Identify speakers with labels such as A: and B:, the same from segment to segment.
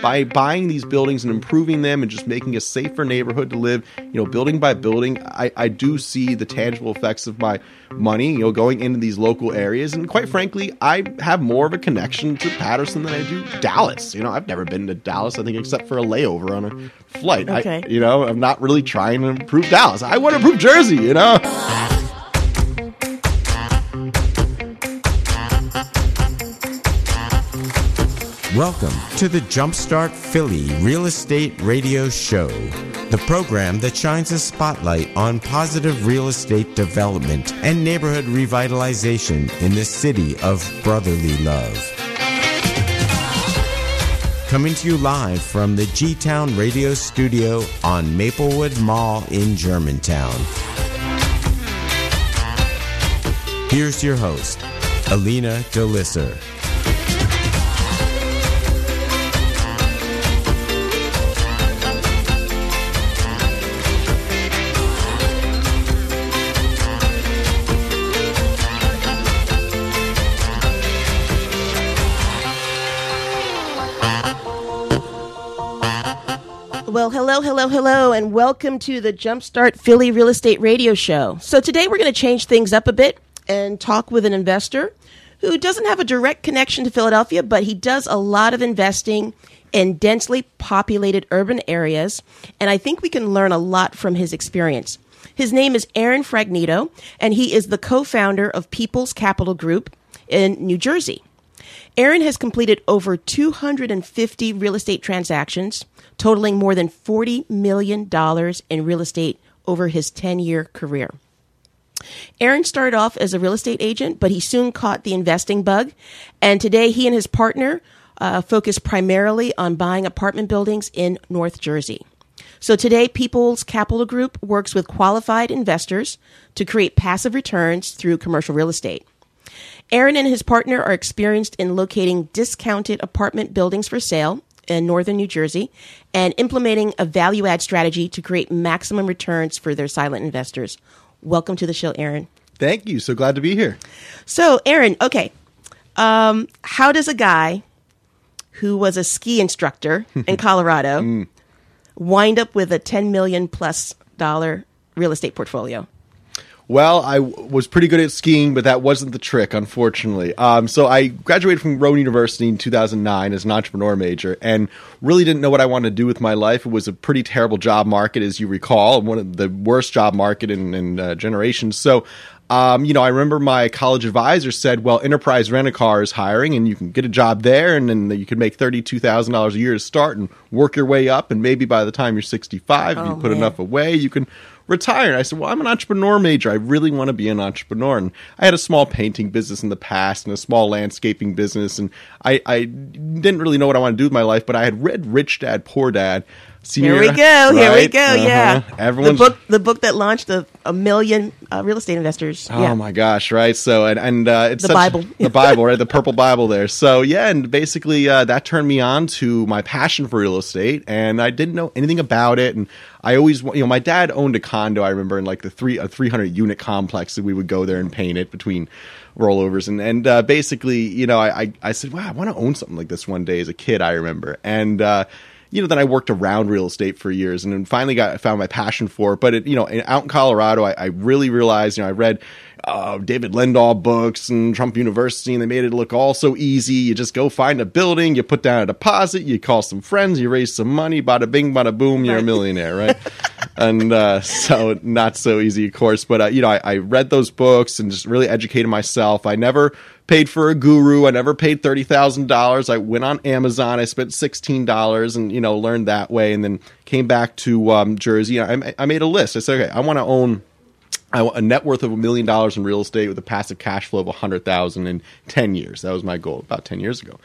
A: by buying these buildings and improving them and just making a safer neighborhood to live, you know, building by building, I, I do see the tangible effects of my money, you know, going into these local areas. And quite frankly, I have more of a connection to Paterson than I do Dallas. You know, I've never been to Dallas, I think, except for a layover on a flight.
B: Okay.
A: I, you know, I'm not really trying to improve Dallas. I want to improve Jersey, you know?
C: Welcome to the Jumpstart Philly Real Estate Radio Show, the program that shines a spotlight on positive real estate development and neighborhood revitalization in the city of brotherly love. Coming to you live from the G Town Radio Studio on Maplewood Mall in Germantown. Here's your host, Alina Delisser.
B: Hello, hello, and welcome to the Jumpstart Philly Real Estate Radio Show. So, today we're going to change things up a bit and talk with an investor who doesn't have a direct connection to Philadelphia, but he does a lot of investing in densely populated urban areas, and I think we can learn a lot from his experience. His name is Aaron Fragnito, and he is the co founder of People's Capital Group in New Jersey. Aaron has completed over 250 real estate transactions, totaling more than $40 million in real estate over his 10 year career. Aaron started off as a real estate agent, but he soon caught the investing bug. And today he and his partner uh, focus primarily on buying apartment buildings in North Jersey. So today, People's Capital Group works with qualified investors to create passive returns through commercial real estate. Aaron and his partner are experienced in locating discounted apartment buildings for sale in northern New Jersey and implementing a value add strategy to create maximum returns for their silent investors. Welcome to the show, Aaron.
A: Thank you. So glad to be here.
B: So, Aaron, okay. Um, how does a guy who was a ski instructor in Colorado wind up with a 10 million plus dollar real estate portfolio?
A: Well, I w- was pretty good at skiing, but that wasn't the trick, unfortunately. Um, so I graduated from Rowan University in 2009 as an entrepreneur major, and really didn't know what I wanted to do with my life. It was a pretty terrible job market, as you recall, one of the worst job market in, in uh, generations. So. Um, you know, I remember my college advisor said, "Well, Enterprise Rent a Car is hiring, and you can get a job there, and then you can make thirty-two thousand dollars a year to start, and work your way up, and maybe by the time you're sixty-five, if
B: Oh,
A: you put
B: man.
A: enough away, you can retire. And I said, Well, I'm an entrepreneur major. I really want to be an entrepreneur. And I had a small painting business in the past and a small landscaping business. And I, I didn't really know what I wanted to do with my life, but I had read Rich Dad, Poor Dad. Senior,
B: Here we go. Here we go.
A: Uh-huh.
B: Yeah,
A: Everyone's
B: the book, the book that launched a, a million uh, real estate investors.
A: Oh
B: yeah.
A: my gosh! Right. So and and uh, it's
B: The
A: such-
B: Bible.
A: the Bible, right? The purple Bible there. So yeah, and basically uh, that turned me on to my passion for real estate, and I didn't know anything about it. And I always, wa- you know, my dad owned a condo. I remember in like the three a three hundred unit complex that we would go there and paint it between rollovers and and uh, basically, you know, I I, I said, wow, I want to own something like this one day as a kid. I remember and. uh you know, then I worked around real estate for years, and then finally got found my passion for it. But it, you know, in- out in Colorado, I, I really realized, you know, I read uh, David Lindahl books and Trump University, and they made it look all so easy. You just go find a building, you put down a deposit, you call some friends, you raise some money, bada bing, bada boom, you're a millionaire, right? and uh, so not so easy, of course. But uh, you know, I, I read those books and just really educated myself. I never paid for a guru. I never paid thirty thousand dollars. I went on Amazon. I spent sixteen dollars and you know learned that way, and then came back to um, Jersey. I, I made a list. I said, okay, I want to own. A net worth of a million dollars in real estate with a passive cash flow of a hundred thousand in ten years. That was my goal about ten years ago,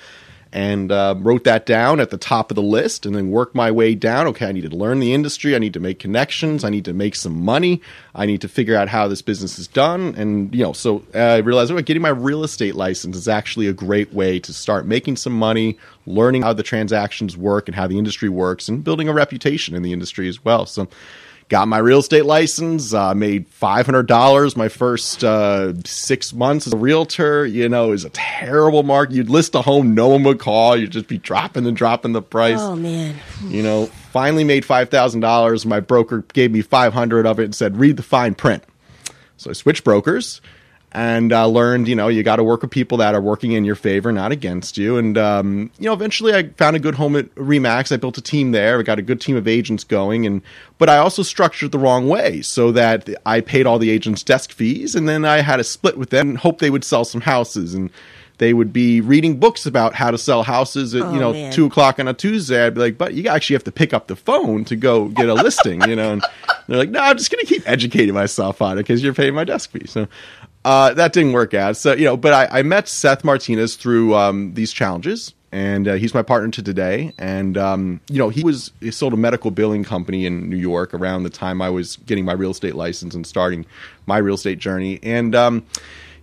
A: and uh, wrote that down at the top of the list, and then worked my way down. Okay, I need to learn the industry. I need to make connections. I need to make some money. I need to figure out how this business is done, and you know, so uh, I realized, oh, getting my real estate license is actually a great way to start making some money, learning how the transactions work and how the industry works, and building a reputation in the industry as well. So got my real estate license. Uh, made five hundred dollars my first uh, six months as a realtor. You know, was a terrible market. You'd list a home, no one would call. You'd just be dropping and dropping the price.
B: Oh man.
A: You know, finally made five thousand dollars. My broker gave me five hundred of it and said, "Read the fine print." So I switched brokers and uh, learned, you know, you got to work with people that are working in your favor, not against you. And um, you know, eventually I found a good home at Remax. I built a team there. I got a good team of agents going, and but I also structured the wrong way so that I paid all the agents desk fees, and then I had a split with them and hope they would sell some houses and. They would be reading books about how to sell houses at
B: Oh,
A: you know
B: man.
A: two o'clock on a Tuesday. I'd be like, but you actually have to pick up the phone to go get a listing, you know. And they're like, no, I'm just going to keep educating myself on it because you're paying my desk fee. So uh, that didn't work out. So you know, but I, I met Seth Martinez through um, these challenges, and uh, he's my partner to today. And um, you know, he was he sold a medical billing company in New York around the time I was getting my real estate license and starting my real estate journey, and. Um,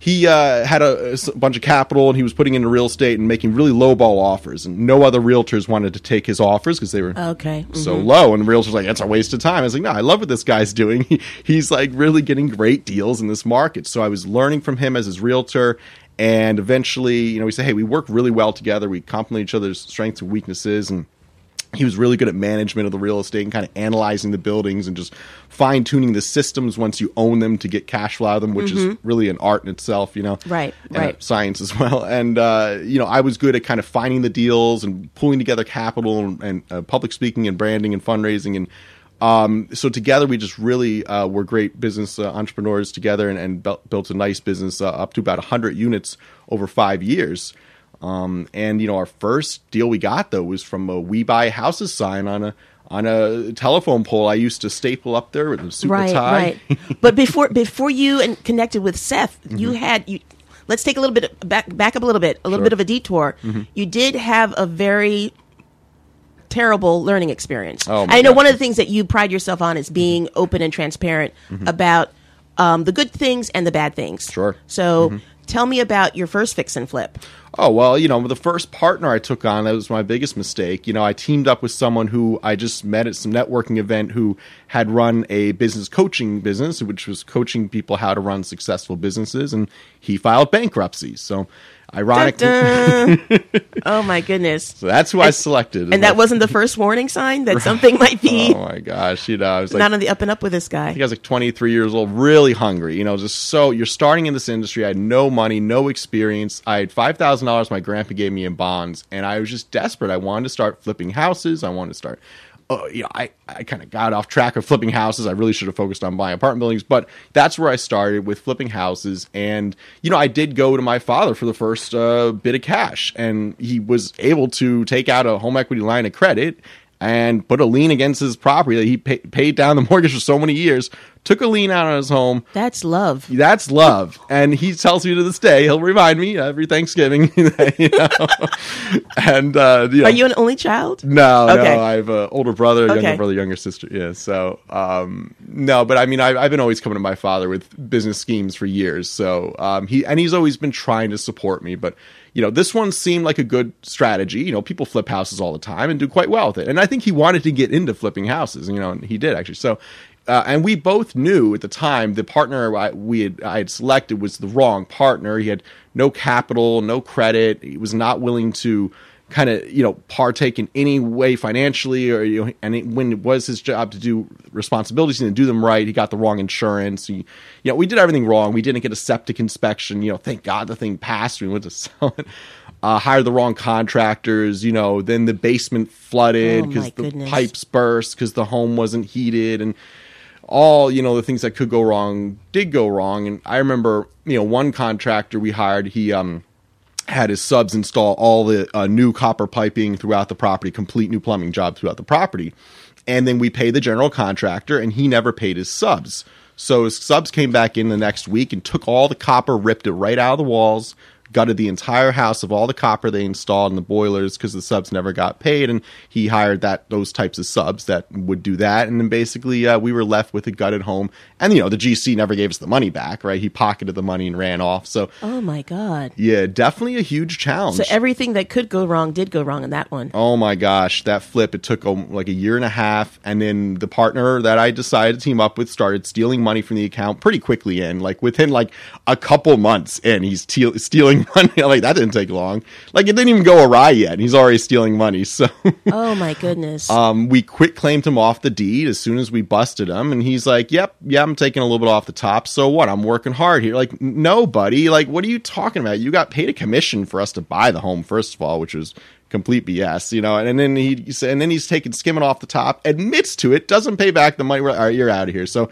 A: he uh, had a bunch of capital and he was putting into real estate and making really lowball offers and no other realtors wanted to take his offers because they were
B: Okay.
A: so low and the realtors like it's a waste of time. I was like no i love what this guy's doing. He- he's like really getting great deals in this market. So i was learning from him as his realtor and eventually you know we say, hey we work really well together. We complement each other's strengths and weaknesses and he was really good at management of the real estate and kind of analyzing the buildings and just fine tuning the systems once you own them to get cash flow out of them, which is really an art in itself, you know.
B: Mm-hmm. Right,
A: and
B: right.
A: Science as well. And, uh, you know, I was good at kind of finding the deals and pulling together capital and, and uh, public speaking and branding and fundraising. And um, so together we just really uh, were great business uh, entrepreneurs together and, and built, built a nice business uh, up to about 100 units over five years. Um, and you know, our first deal we got though was from a "We Buy Houses" sign on a on a telephone pole. I used to staple up there with a and
B: right,
A: tie.
B: right. but before before you and connected with Seth, you
A: Mm-hmm.
B: had you. Let's take a little bit back back up a little bit, a little
A: Sure.
B: bit of a detour.
A: Mm-hmm.
B: You did have a very terrible learning experience.
A: Oh,
B: I know one of the things that you pride yourself on is being open and transparent about um, the good things and the bad things.
A: Mm-hmm. Sure. Mm-hmm.
B: So tell me about your first fix and flip.
A: Oh well, you know, the first partner I took on that was my biggest mistake. You know, I teamed up with someone who I just met at some networking event who had run a business coaching business, which was coaching people how to run successful businesses, and he filed bankruptcy. So, ironically,
B: oh my goodness.
A: so that's who I selected.
B: And that wasn't the first warning sign that something might be
A: Oh my gosh, you know, I was like,
B: not on the up and up with this guy.
A: Think I was like 23 years old, really hungry. You know, just so you're starting in this industry. I had no money, no experience. I had five thousand dollars my grandpa gave me in bonds, and I was just desperate. I wanted to start flipping houses. I wanted to start. Oh, you know, I, I kind of got off track of flipping houses. I really should have focused on buying apartment buildings, but that's where I started with flipping houses. And you know, I did go to my father for the first uh, bit of cash, and he was able to take out a home equity line of credit and put a lien against his property that he pay, paid down the mortgage for so many years. Took a lien out on his home.
B: That's love.
A: That's love, and he tells me to this day. He'll remind me every Thanksgiving. you know? and uh, you know,
B: Are you an only child?
A: no,
B: Okay.
A: no, I have an older brother,
B: Okay.
A: younger brother, younger sister. Yeah, so um, no, but I mean, I, I've been always coming to my father with business schemes for years. So um, he and he's always been trying to support me, but you know, this one seemed like a good strategy. You know, people flip houses all the time and do quite well with it, and I think he wanted to get into flipping houses. You know, and he did actually. So. Uh, and we both knew at the time the partner I, we had I had selected was the wrong partner. He had no capital, no credit. He was not willing to kind of you know partake in any way financially or you know and it, when it was his job to do responsibilities and do them right he got the wrong insurance he, you know we did everything wrong we didn't get a septic inspection you know thank god the thing passed we went to sell it uh, hired the wrong contractors you know then the basement flooded
B: Oh,
A: because
B: my
A: the
B: goodness.
A: pipes burst because the home wasn't heated and all you know the things that could go wrong did go wrong and i remember you know one contractor we hired he um had his subs install all the uh, new copper piping throughout the property, complete new plumbing job throughout the property. And then we pay the general contractor, and he never paid his subs. So his subs came back in the next week and took all the copper, ripped it right out of the walls, gutted the entire house of all the copper they installed in the boilers because the subs never got paid, and he hired that those types of subs that would do that, and then basically uh, we were left with a gutted home, and you know the GC never gave us the money back, right? He pocketed the money and ran off. So
B: Oh my God.
A: yeah, definitely a huge challenge.
B: So everything that could go wrong did go wrong in that one.
A: Oh my gosh, that flip! It took um, like a year and a half, and then the partner that I decided to team up with started stealing money from the account pretty quickly. In like within like a couple months, and he's te- stealing money. like that didn't take long. Like it didn't even go awry yet, and he's already stealing money. So
B: Oh my goodness.
A: um, we quitclaimed him off the deed as soon as we busted him, and he's like, "Yep, yeah, I'm taking a little bit off the top. So what? I'm working hard here." Like, no, buddy. Like, what are you talking about? You got paid a commission for us to buy the home, first of all, which was complete BS, you know. And then he and then he's taking skimming off the top, admits to it, doesn't pay back the money. All right, you're out of here. So.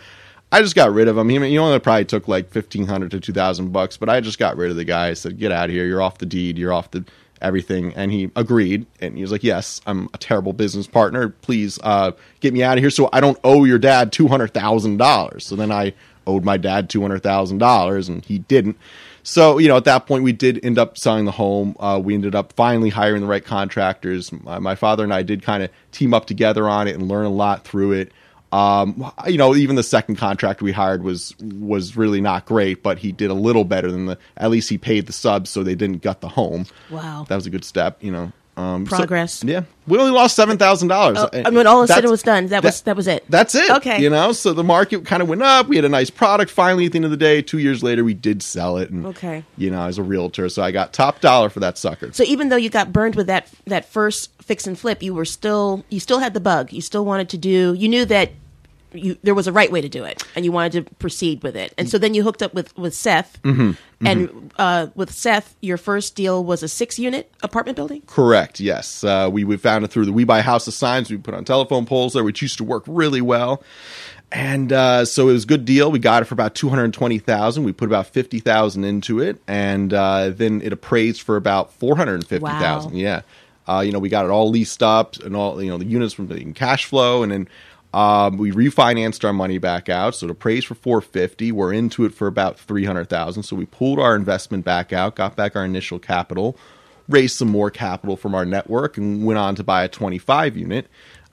A: I just got rid of him. He, he only probably took like fifteen hundred to two thousand bucks, but I just got rid of the guy. I said, "Get out of here! You're off the deed. You're off the everything." And he agreed, and he was like, "Yes, I'm a terrible business partner. Please uh, get me out of here, so I don't owe your dad two hundred thousand dollars." So then I owed my dad two hundred thousand dollars, and he didn't. So you know, at that point, we did end up selling the home. Uh, we ended up finally hiring the right contractors. My, my father and I did kind of team up together on it and learn a lot through it. Um, you know, even the second contract we hired was was really not great, but he did a little better than the. At least he paid the subs, so they didn't gut the home.
B: Wow.
A: that was a good step. You know, um, so-
B: Progress.
A: yeah, we only lost seven thousand dollars.
B: Oh, I mean, all is said and was done. That was that was it.
A: That's it.
B: Okay.
A: You know, so the market kind of went up. We had a nice product. Finally, at the end of the day, two years later, we did sell it. And,
B: Okay.
A: You know, as a realtor, so I got top dollar for that sucker.
B: So even though you got burned with that that first fix and flip, you were still you still had the bug. You still wanted to do. You knew that you there was a right way to do it, and you wanted to proceed with it. And so then you hooked up with with Seth,
A: Mm-hmm.
B: and uh, with Seth, your first deal was a six unit apartment building.
A: Correct. Yes, uh, we we found it through the We Buy Houses signs we put on telephone poles there, which used to work really well. And uh, so it was a good deal. We got it for about two hundred twenty thousand. We put about fifty thousand into it, and uh, then it appraised for about four hundred fifty thousand.
B: Wow.
A: Yeah, uh, you know, we got it all leased up and all you know the units from being cash flow, and then um, we refinanced our money back out. So it appraised for four fifty. We're into it for about three hundred thousand. So we pulled our investment back out, got back our initial capital, raised some more capital from our network, and went on to buy a twenty five unit.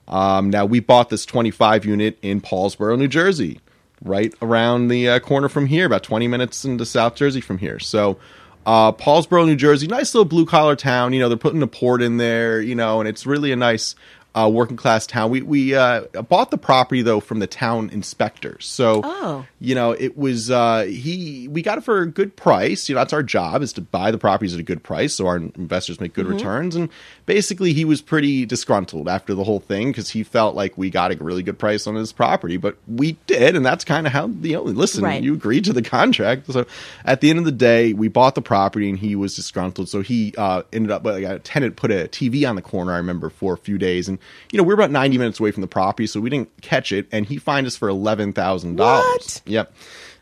A: Um, now we bought this twenty five unit in Paulsboro, New Jersey, right around the uh, corner from here, about twenty minutes into South Jersey from here. So uh, Paulsboro, New Jersey, nice little blue collar town. You know, they're putting a port in there, you know, and it's really a nice uh, working class town. We we uh, bought the property though from the town inspector, so
B: Oh.
A: you know it was uh, he. We got it for a good price. You know, that's our job is to buy the properties at a good price, so our investors make good returns. And basically, he was pretty disgruntled after the whole thing because he felt like we got a really good price on his property, but we did, and that's kind of how you know. Listen,
B: Right.
A: you agreed to the contract. So at the end of the day, we bought the property and he was disgruntled. So he uh, ended up, like, a tenant put a TV on the corner, I remember, for a few days. And, you know, we are about 90 minutes away from the property, so we didn't catch it. And he fined us for $11,000.
B: What?
A: Yep.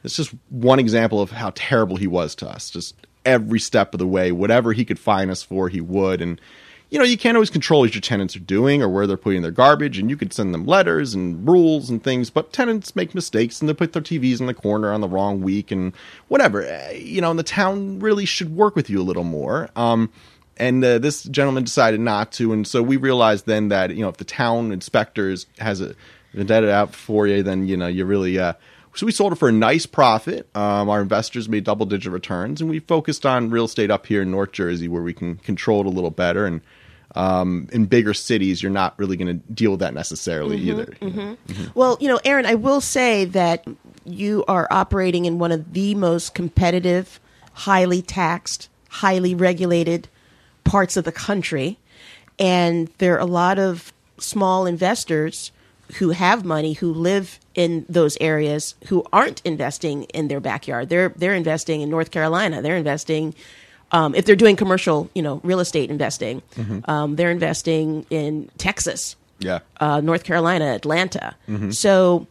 A: It's just one example of how terrible he was to us. Just every step of the way, whatever he could fine us for, he would. And, you know, you can't always control what your tenants are doing or where they're putting their garbage, and you could send them letters and rules and things, but tenants make mistakes and they put their TVs in the corner on the wrong week and whatever. Uh, You know, and the town really should work with you a little more. Um, and uh, this gentleman decided not to, and so we realized then that you know if the town inspectors has a vendetta out for you, then you know you really. Uh, so we sold it for a nice profit. Um, our investors made double digit returns, and we focused on real estate up here in North Jersey, where we can control it a little better. And um, in bigger cities, you're not really going to deal with that necessarily either. you know.
B: Well, you know, Aaron, I will say that you are operating in one of the most competitive, highly taxed, highly regulated parts of the country. And there are a lot of small investors who have money who live in those areas who aren't investing in their backyard. They're they're investing in North Carolina. They're investing um, if they're doing commercial, you know, real estate investing. Um, they're investing in Texas
A: Yeah.
B: uh, North Carolina, Atlanta. So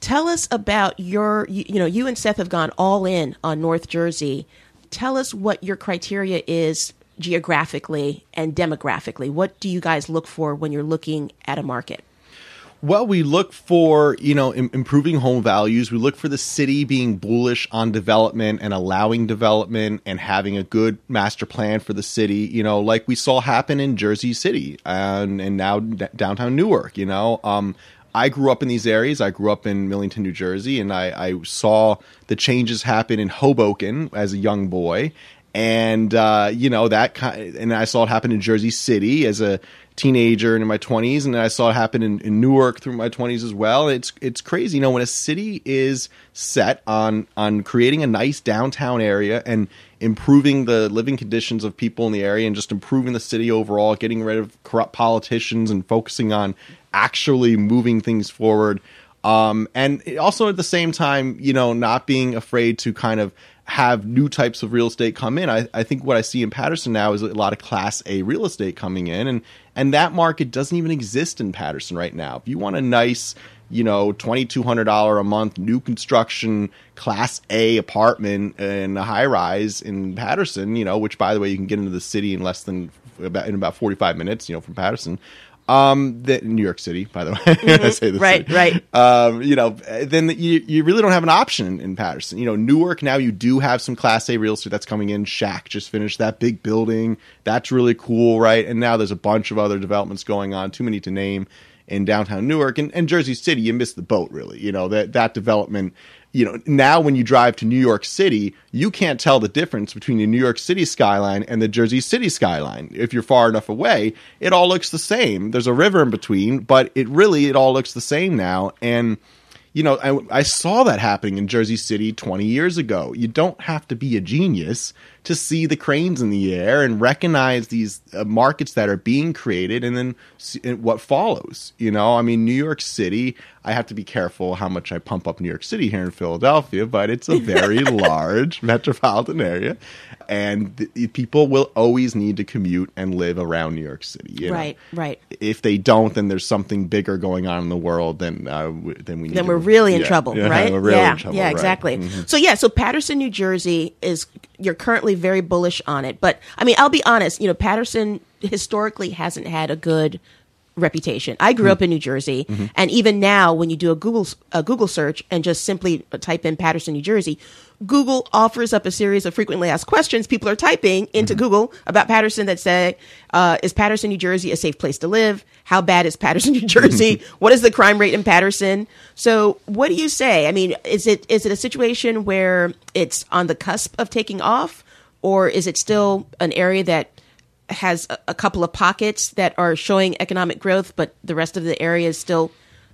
B: tell us about your, you, you know, you and Seth have gone all in on North Jersey. Tell us what your criteria is geographically and demographically. What do you guys look for when you're looking at a market?
A: Well, we look for, you know, Im- improving home values. We look for the city being bullish on development and allowing development and having a good master plan for the city, you know, like we saw happen in Jersey City and, and now d- downtown Newark, you know. Um, I grew up in these areas. I grew up in Millington, New Jersey, and I, I saw the changes happen in Hoboken as a young boy. And, uh, you know, that kind and I saw it happen in Jersey City as a teenager and in my 20s and I saw it happen in, in Newark through my 20s as well. It's it's crazy, you know, when a city is set on on creating a nice downtown area and improving the living conditions of people in the area and just improving the city overall, getting rid of corrupt politicians and focusing on actually moving things forward. Um, and also at the same time, you know, not being afraid to kind of have new types of real estate come in. I, I think what I see in Paterson now is a lot of Class A real estate coming in, and and that market doesn't even exist in Paterson right now. If you want a nice, you know, twenty two hundred dollar a month new construction Class A apartment in a high rise in Paterson, you know, which by the way you can get into the city in less than about in about forty five minutes, you know, from Paterson. Um, that New York City, by the way, I say the
B: Right,
A: city.
B: right.
A: Um, you know, then you you really don't have an option in Paterson. You know, Newark now you do have some Class A real estate that's coming in. Shaq just finished that big building. That's really cool, right? And now there's a bunch of other developments going on. Too many to name in downtown Newark and, and Jersey City. You missed the boat, really. You know that that development. You know, now when you drive to New York City, you can't tell the difference between the New York City skyline and the Jersey City skyline. If you're far enough away, it all looks the same. There's a river in between, but it really it all looks the same now. And you know, I, I saw that happening in Jersey City 20 years ago. You don't have to be a genius to see the cranes in the air and recognize these uh, markets that are being created and then see, and what follows. You know, I mean, New York City, I have to be careful how much I pump up New York City here in Philadelphia, but it's a very large metropolitan area. And th- people will always need to commute and live around New York City. you know?
B: Right, right.
A: if they don't, then there's something bigger going on in the world than uh, w- than we. Need
B: then we're really in
A: yeah,
B: trouble,
A: yeah,
B: right?
A: We're really
B: yeah,
A: in trouble,
B: yeah,
A: right.
B: exactly.
A: Mhm.
B: So yeah, so Paterson, New Jersey is you're currently very bullish on it, but I mean, I'll be honest. You know, Paterson historically hasn't had a good reputation. I grew up in New Jersey, and even now, when you do a Google a Google search and just simply type in Paterson, New Jersey, Google offers up a series of frequently asked questions people are typing into Google about Paterson that say, uh, "Is Paterson, New Jersey, a safe place to live? How bad is Paterson, New Jersey? what is the crime rate in Paterson?" So, what do you say? I mean, is it is it a situation where it's on the cusp of taking off, or is it still an area that has a, couple of pockets that are showing economic growth, but the rest of the area is still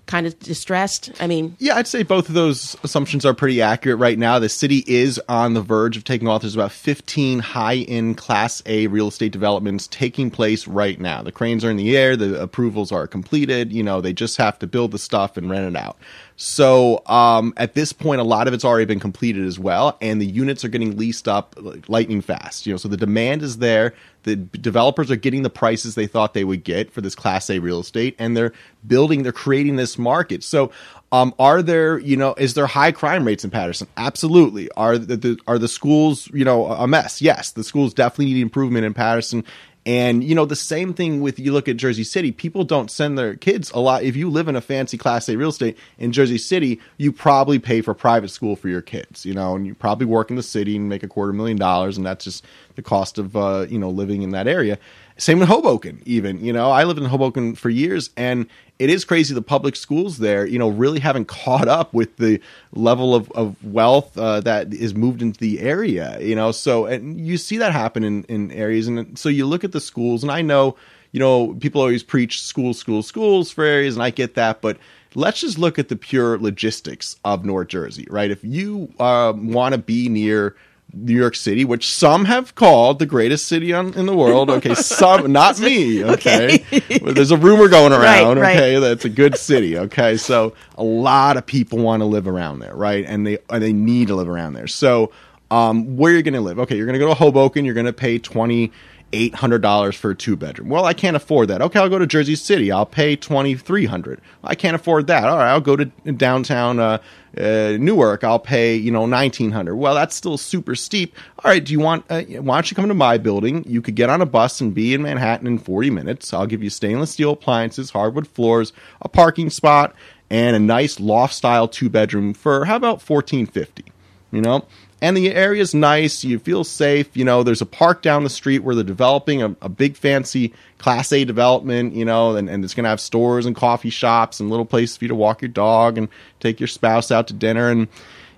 B: kind of distressed? I mean,
A: Yeah, I'd say both of those assumptions are pretty accurate right now. The city is on the verge of taking off. There's about 15 high-end Class A real estate developments taking place right now. The cranes are in the air. The approvals are completed. You know, they just have to build the stuff and rent it out. So um, at this point, a lot of it's already been completed as well, and the units are getting leased up lightning fast. You know, so the demand is there. The developers are getting the prices they thought they would get for this Class A real estate, and they're building, they're creating this market. So, um, are there, you know, is there high crime rates in Paterson? Absolutely. Are the, the are the schools, you know, a mess? Yes, the schools definitely need improvement in Paterson. And you know the same thing with you look at Jersey City. People don't send their kids a lot. If you live in a fancy Class A real estate in Jersey City, you probably pay for private school for your kids. You know, and you probably work in the city and make a quarter million dollars, and that's just the cost of uh, you know living in that area. Same with Hoboken, even. You know, I lived in Hoboken for years, and it is crazy the public schools there, you know, really haven't caught up with the level of, of wealth uh, that is moved into the area, you know. So, and you see that happen in, in areas. And so you look at the schools, and I know, you know, people always preach schools, schools, schools for areas, and I get that, but let's just look at the pure logistics of North Jersey, right? If you uh, want to be near New York City, which some have called the greatest city on, in the world. Okay, some, not me. Okay, Well, there's a rumor going around.
B: right.
A: Okay, that it's a good city. Okay, so a lot of people want to live around there, right? And they and they need to live around there. So, um, where are you're going to live? Okay, you're going to go to Hoboken. You're going to pay twenty eight hundred dollars for a two bedroom. Well, I can't afford that. Okay, I'll go to Jersey City. I'll pay twenty three hundred. I can't afford that. All right, I'll go to downtown uh, uh, Newark. I'll pay you know nineteen hundred. Well, that's still super steep. All right, do you want? Uh, why don't you come to my building? You could get on a bus and be in Manhattan in forty minutes. I'll give you stainless steel appliances, hardwood floors, a parking spot, and a nice loft style two bedroom for how about fourteen fifty? You know and the area's nice. You feel safe. You know, there's a park down the street where they're developing a, a big fancy Class A development. You know, and, and it's going to have stores and coffee shops and little places for you to walk your dog and take your spouse out to dinner and.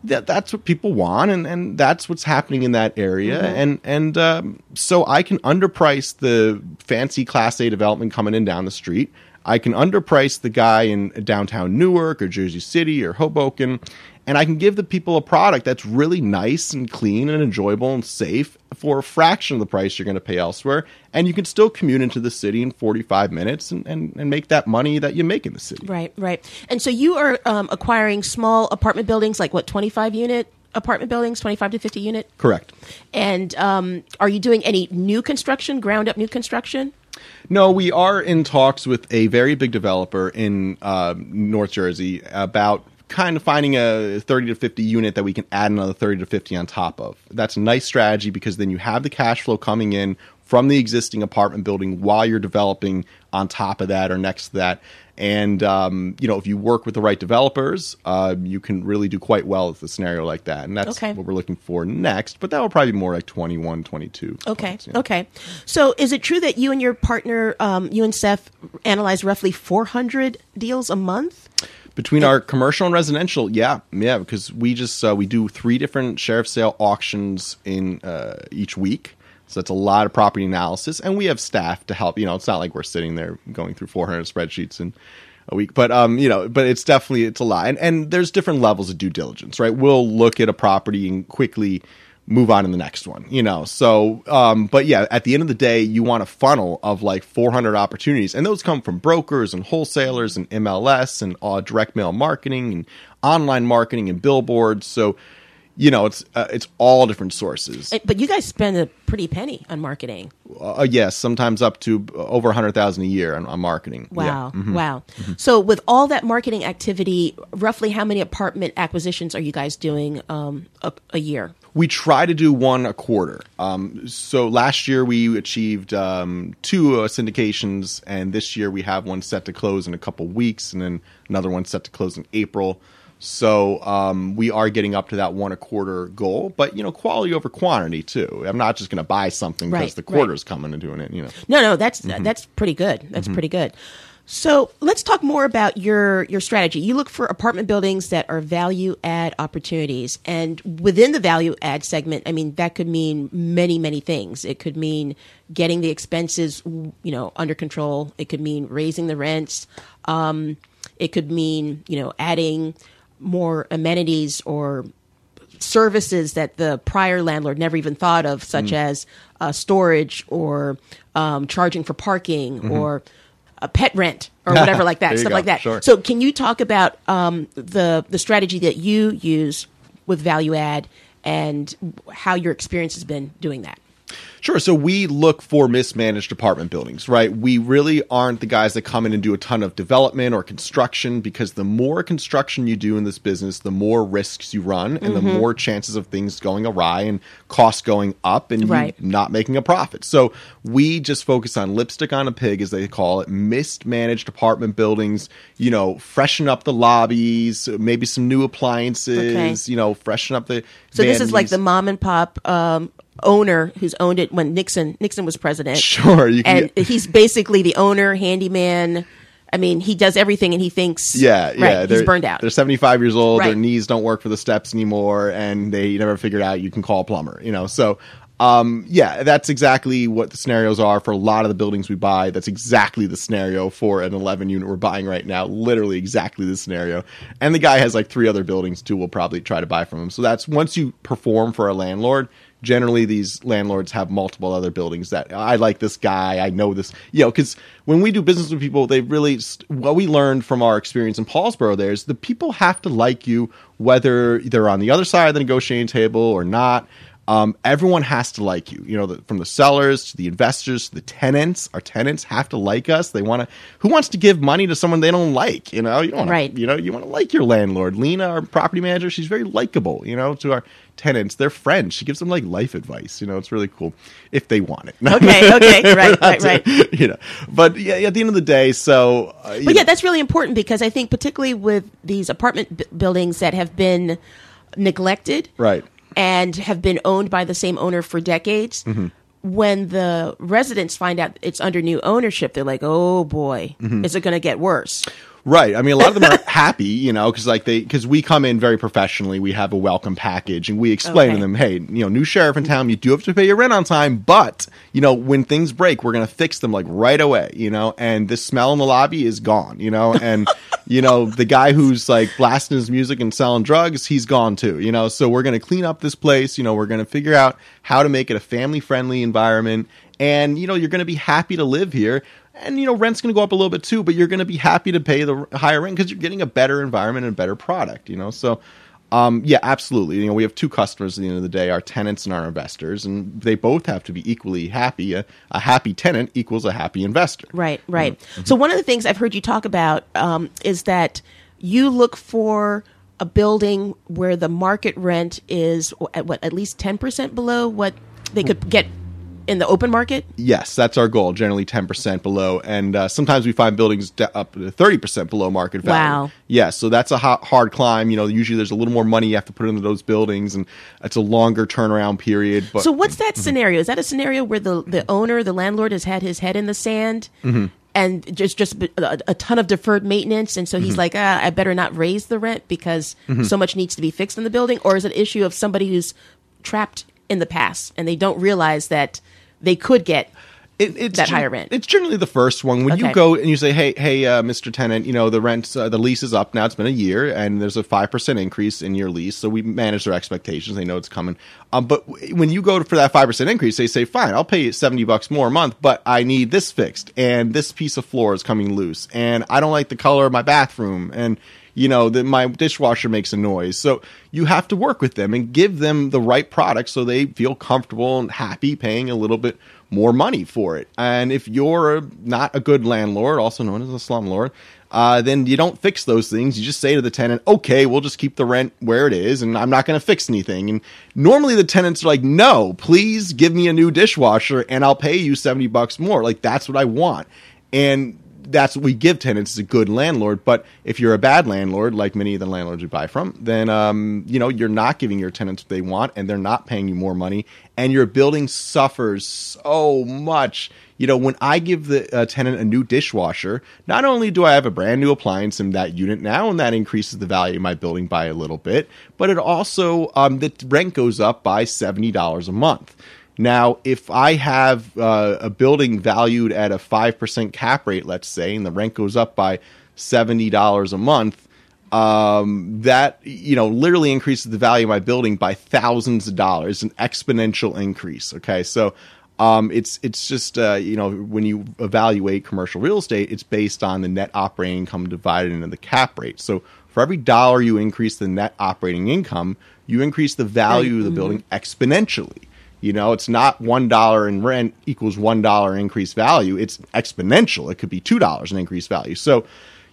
A: That, that's what people want, and, and that's what's happening in that area, mm-hmm. and and um, so I can underprice the fancy Class A development coming in down the street. I can underprice the guy in downtown Newark or Jersey City or Hoboken, and I can give the people a product that's really nice and clean and enjoyable and safe for a fraction of the price you're going to pay elsewhere. And you can still commute into the city in 45 minutes and, and, and make that money that you make in the city.
B: Right, right. And so you are um, acquiring small apartment buildings, like what, 25 unit apartment buildings, 25 to 50 unit?
A: Correct.
B: And um, are you doing any new construction, ground up new construction?
A: No, we are in talks with a very big developer in uh, North Jersey about kind of finding a 30 to 50 unit that we can add another 30 to 50 on top of. That's a nice strategy because then you have the cash flow coming in from the existing apartment building while you're developing on top of that or next to that. And um, you know, if you work with the right developers, uh, you can really do quite well with a scenario like that. And that's okay. what we're looking for next. But that will probably be more like 21, 22.
B: Okay. Points, Okay. So is it true that you and your partner, um, you and Seth, analyze roughly 400 deals a month?
A: Between our commercial and residential yeah yeah because we just uh, we do three different sheriff sale auctions in uh, each week. So that's a lot of property analysis and we have staff to help you know it's not like we're sitting there going through 400 spreadsheets in a week but um you know but it's definitely it's a lot. And, and there's different levels of due diligence right? We'll look at a property and quickly move on in the next one you know? So um but yeah at the end of the day you want a funnel of like 400 opportunities. And those come from brokers and wholesalers and mls and uh, direct mail marketing and online marketing and billboards. So you know it's uh, it's all different sources
B: but you guys spend a pretty penny on marketing
A: uh, yes sometimes up to over a hundred thousand a year on, on marketing
B: wow yeah. mm-hmm. wow mm-hmm. so with all that marketing activity roughly how many apartment acquisitions are you guys doing um, a, a year
A: we try to do one a quarter. Um, so last year we achieved um, two uh, syndications, and this year we have one set to close in a couple weeks, and then another one set to close in April. So um, we are getting up to that one a quarter goal, but you know, quality over quantity too. I'm not just going to buy something because right, the quarter's right. coming and doing it. You know,
B: no, no, that's mm-hmm. that's pretty good. That's mm-hmm. pretty good. So let's talk more about your your strategy. You look for apartment buildings that are value add opportunities, and within the value add segment, I mean that could mean many many things. It could mean getting the expenses you know under control. It could mean raising the rents. Um, it could mean you know adding more amenities or services that the prior landlord never even thought of, such mm. as uh, storage or um, charging for parking mm-hmm. or a pet rent or whatever like that, stuff go. like that. Sure. So, can you talk about um, the the strategy that you use with value add and how your experience has been doing that?
A: Sure. So we look for mismanaged apartment buildings, right? We really aren't the guys that come in and do a ton of development or construction because the more construction you do in this business, the more risks you run and mm-hmm. the more chances of things going awry and costs going up and right. not making a profit. So we just focus on lipstick on a pig, as they call it, mismanaged apartment buildings, you know, freshen up the lobbies, maybe some new appliances, okay. you know, freshen up the.
B: So this is like the mom and pop um, owner who's owned it when Nixon Nixon was president.
A: Sure,
B: and get... he's basically the owner, handyman. I mean, he does everything, and he thinks,
A: yeah, yeah,
B: right, he's burned out.
A: They're seventy five years old. Right. Their knees don't work for the steps anymore, and they never figured out you can call a plumber. You know, so um, yeah, that's exactly what the scenarios are for a lot of the buildings we buy. That's exactly the scenario for an 11 unit we're buying right now. Literally exactly the scenario. And the guy has like three other buildings too. We'll probably try to buy from him. So that's once you perform for a landlord, generally these landlords have multiple other buildings that I like this guy, I know this, you know, because when we do business with people, they really, what we learned from our experience in Paulsboro there is the people have to like you whether they're on the other side of the negotiating table or not. um, everyone has to like you. You know, the, from the sellers to the investors to the tenants. Our tenants have to like us. They want to. Who wants to give money to someone they don't like? You know, you don't wanna,
B: Right.
A: You know, you want to like your landlord. Lena, our property manager, she's very likable. You know, to our tenants, they're friends. She gives them like life advice. You know, it's really cool if they want it.
B: Okay, okay, right, right, right.
A: you know, but yeah, at the end of the day, so. Uh,
B: But yeah,
A: know-
B: that's really important because I think particularly with these apartment b- buildings that have been neglected,
A: Right.
B: and have been owned by the same owner for decades.
A: Mm-hmm.
B: When the residents find out it's under new ownership, they're like, "Oh boy,
A: Mm-hmm.
B: is it going to get worse?"
A: Right. I mean, a lot of them are happy, you know, because like they because we come in very professionally. We have a welcome package, and we explain
B: Okay.
A: to them, hey, you know, new sheriff in town, you do have to pay your rent on time, but you know, when things break, we're gonna fix them like right away, you know. And the smell in the lobby is gone, you know, and you know the guy who's like blasting his music and selling drugs, he's gone too, you know. So we're gonna clean up this place, you know. We're gonna figure out how to make it a family friendly environment, and you know, you're gonna be happy to live here and you know rent's going to go up a little bit too but you're going to be happy to pay the higher rent because you're getting a better environment and a better product you know so um, yeah absolutely you know we have two customers at the end of the day our tenants and our investors and they both have to be equally happy a, a happy tenant equals a happy investor
B: Right, right.
A: Mm-hmm.
B: So one of the things I've heard you talk about um, is that you look for a building where the market rent is at what at least ten percent below what they could get in the open market.
A: yes that's our goal generally 10% below and uh, sometimes we find buildings up to 30% below market value
B: Wow.
A: yeah so that's a ho- hard climb you know usually there's a little more money you have to put into those buildings and it's a longer turnaround period but
B: So what's that
A: Mm-hmm.
B: scenario? Is that a scenario where the the owner, the landlord, has had his head in the sand?
A: Mm-hmm.
B: And just just a, a ton of deferred maintenance, and so
A: Mm-hmm.
B: he's like, ah, I better not raise the rent because so much needs to be fixed in the building. Or is it an issue of somebody who's trapped in the past and they don't realize that they could get
A: it, it's
B: that
A: gen-
B: higher rent.
A: It's generally the first one when you go and you say, "Hey, hey, uh, Mr. Tenant, you know the rent, uh, the lease is up now. It's been a year, and there's a five percent increase in your lease." So we manage their expectations; they know it's coming. Um, but w- when you go for that five percent increase, they say, "Fine, I'll pay you seventy bucks more a month, but I need this fixed, and this piece of floor is coming loose, and I don't like the color of my bathroom, and." You know that my dishwasher makes a noise. So you have to work with them and give them the right product so they feel comfortable and happy paying a little bit more money for it. And if you're not a good landlord also known as a slumlord uh, then you don't fix those things. You just say to the tenant okay we'll just keep the rent where it is and i'm not going to fix anything. And normally the tenants are like no please give me a new dishwasher and i'll pay you 70 bucks more. Like that's what i want. And that's what we give tenants is a good landlord. But if you're a bad landlord, like many of the landlords we buy from, then um, you know you're not giving your tenants what they want, and they're not paying you more money, and your building suffers so much. You know, when I give the uh, tenant a new dishwasher, not only do I have a brand new appliance in that unit now, and that increases the value of my building by a little bit, but it also um, the rent goes up by seventy dollars a month. Now, if I have uh, a building valued at a 5% cap rate, let's say, and the rent goes up by $70 a month, um, that, you know, literally increases the value of my building by thousands of dollars, an exponential increase. Okay. So, um, it's it's just uh, you know when you evaluate commercial real estate, it's based on the net operating income divided into the cap rate. So for every dollar you increase the net operating income, you increase the value of the building exponentially. You know, it's not one dollar in rent equals one dollar increased value. It's exponential. It could be two dollars in increased value. So,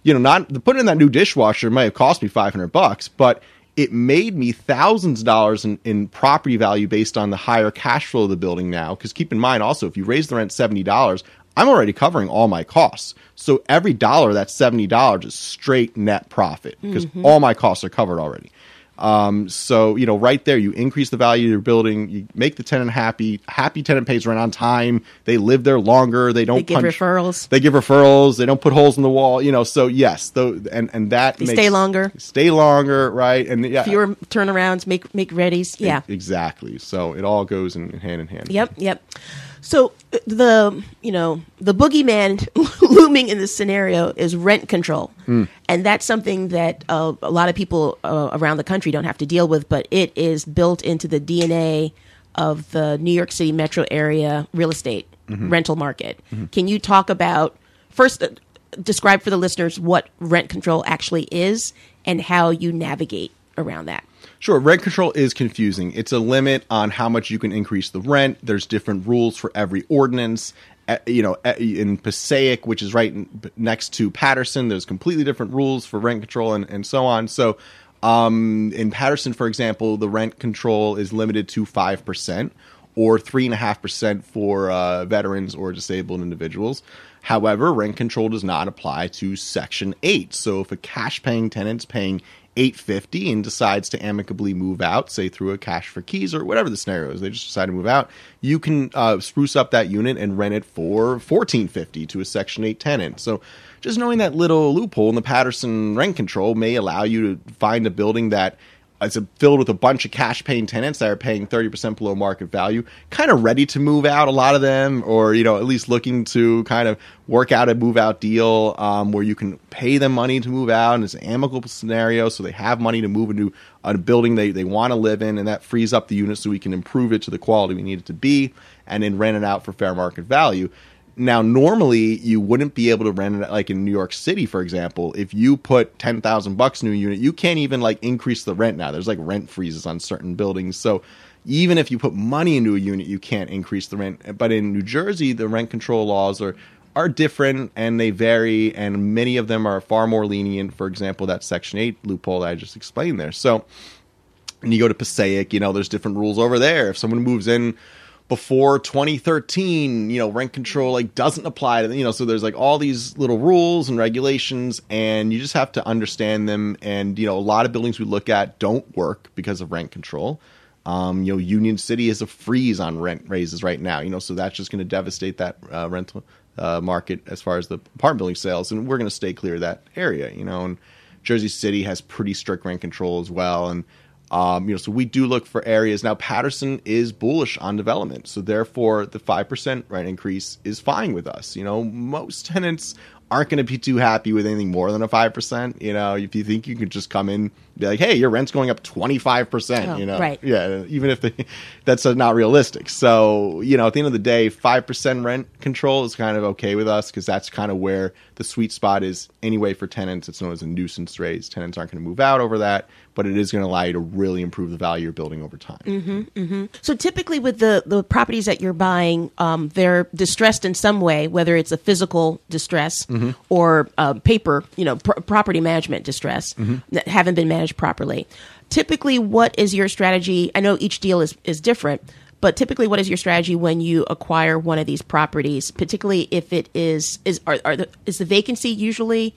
A: you know, not the putting in that new dishwasher might have cost me five hundred bucks, but it made me thousands of dollars in, in property value based on the higher cash flow of the building now. Because keep in mind also, if you raise the rent seventy dollars, I'm already covering all my costs. So every dollar that's seventy dollars is straight net profit because mm-hmm. all my costs are covered already. Um, so you know, right there, you increase the value of your building, you make the tenant happy. Happy tenant pays rent on time. They live there longer. They don't
B: They give
A: punch-
B: referrals.
A: They give referrals. They don't put holes in the wall. You know, so yes, though, and and that
B: They
A: makes-
B: stay longer.
A: stay longer, right? And yeah,
B: fewer turnarounds, make make readies. Yeah.
A: E- exactly. So it all goes in hand in hand.
B: Yep, yep. So uh, the you know the boogeyman looming in this scenario is rent control,
A: Hmm.
B: and that's something that uh, a lot of people uh, around the country don't have to deal with, but it is built into the DNA of the New York City metro area real estate
A: Mm-hmm.
B: rental market. Can you talk about first? Uh, describe for the listeners what rent control actually is and how you navigate around that.
A: Sure, rent control is confusing. It's a limit on how much you can increase the rent. There's different rules for every ordinance. Uh, you know, uh, in Passaic, which is right next to Paterson, there's completely different rules for rent control and, and so on. So, um, in Paterson, for example, the rent control is limited to 5% or 3.5% for uh, veterans or disabled individuals. However, rent control does not apply to Section 8. So if a cash paying tenant's paying 850 and decides to amicably move out, say through a cash for keys or whatever the scenario is, they just decide to move out, you can uh, spruce up that unit and rent it for 1450 to a Section 8 tenant. So just knowing that little loophole in the Paterson rent control may allow you to find a building that it's filled with a bunch of cash paying tenants that are paying 30% below market value, kind of ready to move out, a lot of them, or, you know, at least looking to kind of work out a move out deal um, where you can pay them money to move out and it's an amicable scenario so they have money to move into a building they, they want to live in and that frees up the unit so we can improve it to the quality we need it to be and then rent it out for fair market value. Now, normally you wouldn't be able to rent it like in New York City, for example. If you put ten thousand bucks in a unit, you can't even like increase the rent now. There's like rent freezes on certain buildings, so even if you put money into a unit, you can't increase the rent. But in New Jersey, the rent control laws are are different and they vary, and many of them are far more lenient. For example, that Section Eight loophole that I just explained there. So, and you go to Passaic, you know, there's different rules over there. If someone moves in before 2013 you know rent control like doesn't apply to you know so there's like all these little rules and regulations and you just have to understand them and you know a lot of buildings we look at don't work because of rent control. Um, you know union city is a freeze on rent raises right now you know so that's just going to devastate that uh, rental uh, market as far as the apartment building sales and we're going to stay clear of that area you know and jersey city has pretty strict rent control as well and um, you know, so we do look for areas. Now, Paterson is bullish on development, so therefore the five percent rent increase is fine with us. You know, most tenants aren't going to be too happy with anything more than a 5%. You know, if you think you can just come in be like, hey, your rent's going up 25%,
B: Oh,
A: you know.
B: right.
A: Yeah, even if they, that's not realistic. So, you know, at the end of the day, 5% rent control is kind of okay with us because that's kind of where the sweet spot is anyway for tenants. It's known as a nuisance raise. Tenants aren't going to move out over that, but it is going to allow you to really improve the value you're building over time.
B: So typically, with the the properties that you're buying, um, they're distressed in some way, whether it's a physical distress or uh, paper, you know, pr- property management distress that haven't been managed properly. Typically, what is your strategy? I know each deal is is different. But typically, what is your strategy when you acquire one of these properties? Particularly if it is is are, are the, is the vacancy usually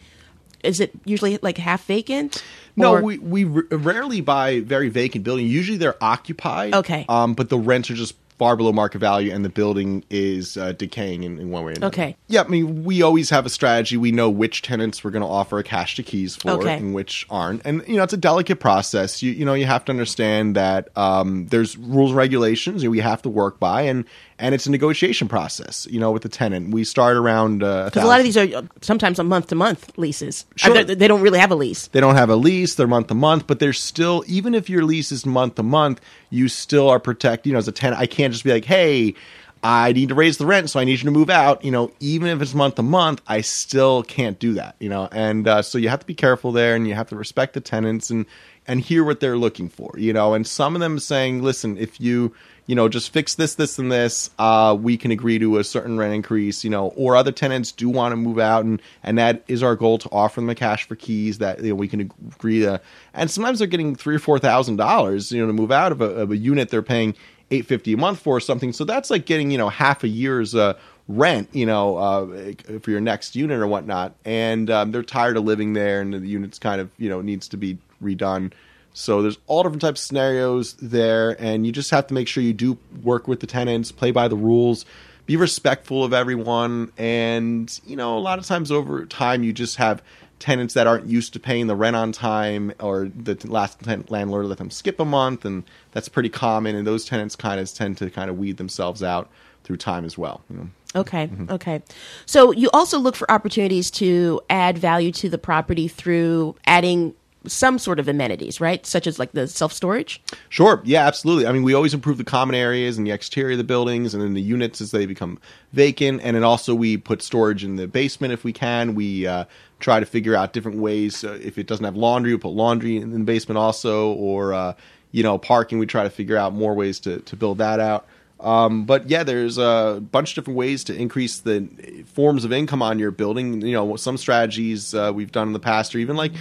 B: is it usually like half vacant?
A: No,
B: Or-
A: we, we r- rarely buy very vacant buildings. Usually they're occupied.
B: Okay.
A: Um, but the rents are just far below market value and the building is uh, decaying in, in one way or another.
B: Okay.
A: Yeah, I mean, we always have a strategy. We know which tenants we're going to offer a cash to keys for
B: Okay.
A: and which aren't. And, you know, it's a delicate process. You, you know, you have to understand that um, there's rules and regulations that we have to work by and, and it's a negotiation process, you know, with the tenant. We start around uh,
B: Because a lot of these are uh, sometimes a month to month leases.
A: Sure.
B: Uh, They, they don't really have a lease.
A: they don't have a lease they're month to month but they're still even if your lease is month to month you still are protected you know as a tenant i can't just be like hey i need to raise the rent so i need you to move out you know even if it's month to month i still can't do that you know and uh, so you have to be careful there and you have to respect the tenants and and hear what they're looking for you know and some of them saying listen if you you know, just fix this, this, and this. Uh, we can agree to a certain rent increase, you know, or other tenants do want to move out, and and that is our goal to offer them a cash for keys that you know, we can agree to. And sometimes they're getting three or four thousand dollars, you know, to move out of a, of a unit they're paying eight fifty a month for or something. So that's like getting you know half a year's uh, rent, you know, uh, for your next unit or whatnot. And um, they're tired of living there, and the unit's kind of you know needs to be redone. So there's all different types of scenarios there, and you just have to make sure you do work with the tenants, play by the rules, be respectful of everyone, and you know a lot of times over time you just have tenants that aren't used to paying the rent on time, or the last landlord let them skip a month, and that's pretty common. And those tenants kind of tend to kind of weed themselves out through time as well. You know?
B: Okay.
A: Mm-hmm.
B: Okay. So you also look for opportunities to add value to the property through adding some sort of amenities, right? Such as like the self storage.
A: Sure. Yeah, absolutely. I mean, we always improve the common areas and the exterior of the buildings and then the units as they become vacant. And then also we put storage in the basement if we can. We uh, try to figure out different ways. Uh, if it doesn't have laundry, we put laundry in the basement also. Or, uh, you know, parking, we try to figure out more ways to, to build that out. Um, but yeah, there's a bunch of different ways to increase the forms of income on your building. You know, some strategies uh, we've done in the past are even like,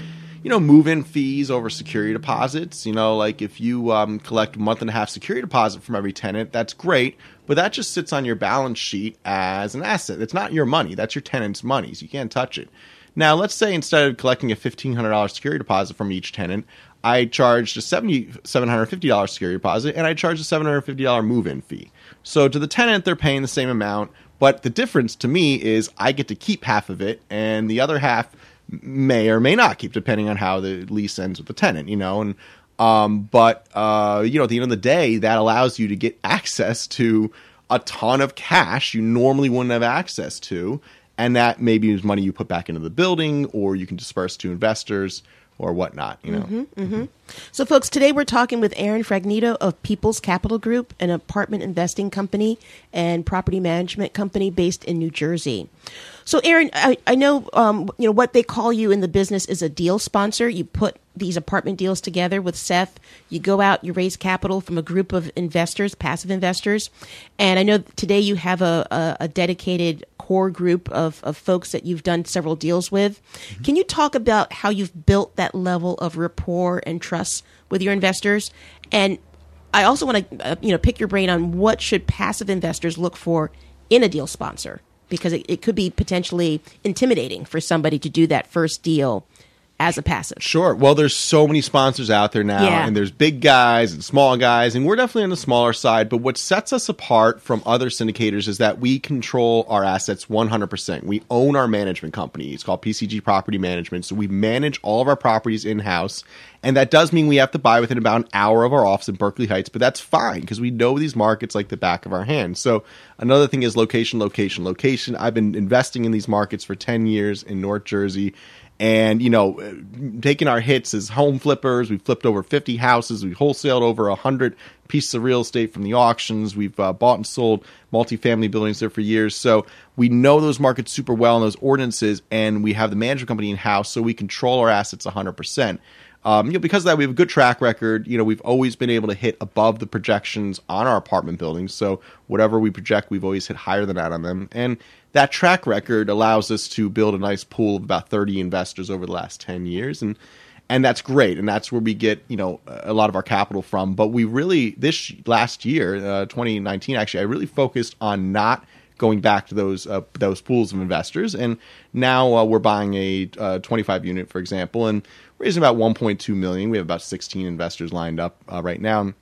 A: you know, move in fees over security deposits. You know, like if you um, collect a month and a half security deposit from every tenant, that's great, but that just sits on your balance sheet as an asset. It's not your money, that's your tenant's money, so you can't touch it. Now, let's say instead of collecting a $1,500 security deposit from each tenant, I charged a $750 security deposit and I charged a $750 move in fee. So to the tenant, they're paying the same amount, but the difference to me is I get to keep half of it and the other half may or may not keep, depending on how the lease ends with the tenant, you know, and um, but uh, you know, at the end of the day, that allows you to get access to a ton of cash you normally wouldn't have access to, and that maybe is money you put back into the building, or you can disperse to investors or whatnot, you know.
B: Mm-hmm, So, folks, today we're talking with Aaron Fragnito of People's Capital Group, an apartment investing company and property management company based in New Jersey. So, Aaron, I, I know um, you know what they call you in the business is a deal sponsor. You put these apartment deals together with Seth. You go out, you raise capital from a group of investors, passive investors, and I know today you have a, a, a dedicated core group of, of folks that you've done several deals with. Can you talk about how you've built that level of rapport and trust with your investors? And I also want to uh, you know pick your brain on what should passive investors look for in a deal sponsor because it, it could be potentially intimidating for somebody to do that first deal as a passive.
A: Sure. Well, there's so many sponsors out there now,
B: Yeah.
A: and there's big guys and small guys, and we're definitely on the smaller side. But what sets us apart from other syndicators is that we control our assets 100%. We own our management company. It's called PCG Property Management. So we manage all of our properties in house. And that does mean we have to buy within about an hour of our office in Berkeley Heights, but that's fine because we know these markets like the back of our hand. So another thing is location, location, location. I've been investing in these markets for 10 years in North Jersey and you know taking our hits as home flippers we've flipped over 50 houses we've wholesaled over 100 pieces of real estate from the auctions we've uh, bought and sold multifamily buildings there for years. So we know those markets super well and those ordinances and we have the management company in house so we control our assets 100% um, you know, because of that, we have a good track record. You know, we've always been able to hit above the projections on our apartment buildings. So whatever we project, we've always hit higher than that on them. And that track record allows us to build a nice pool of about 30 investors over the last 10 years. And and that's great. And that's where we get, you know, a lot of our capital from. But we really, this last year, uh, 2019, actually, I really focused on not going back to those uh, those pools of investors. And now uh, we're buying a uh, 25 unit, for example, and raising about 1.2 million. We have about 16 investors lined up uh, right now.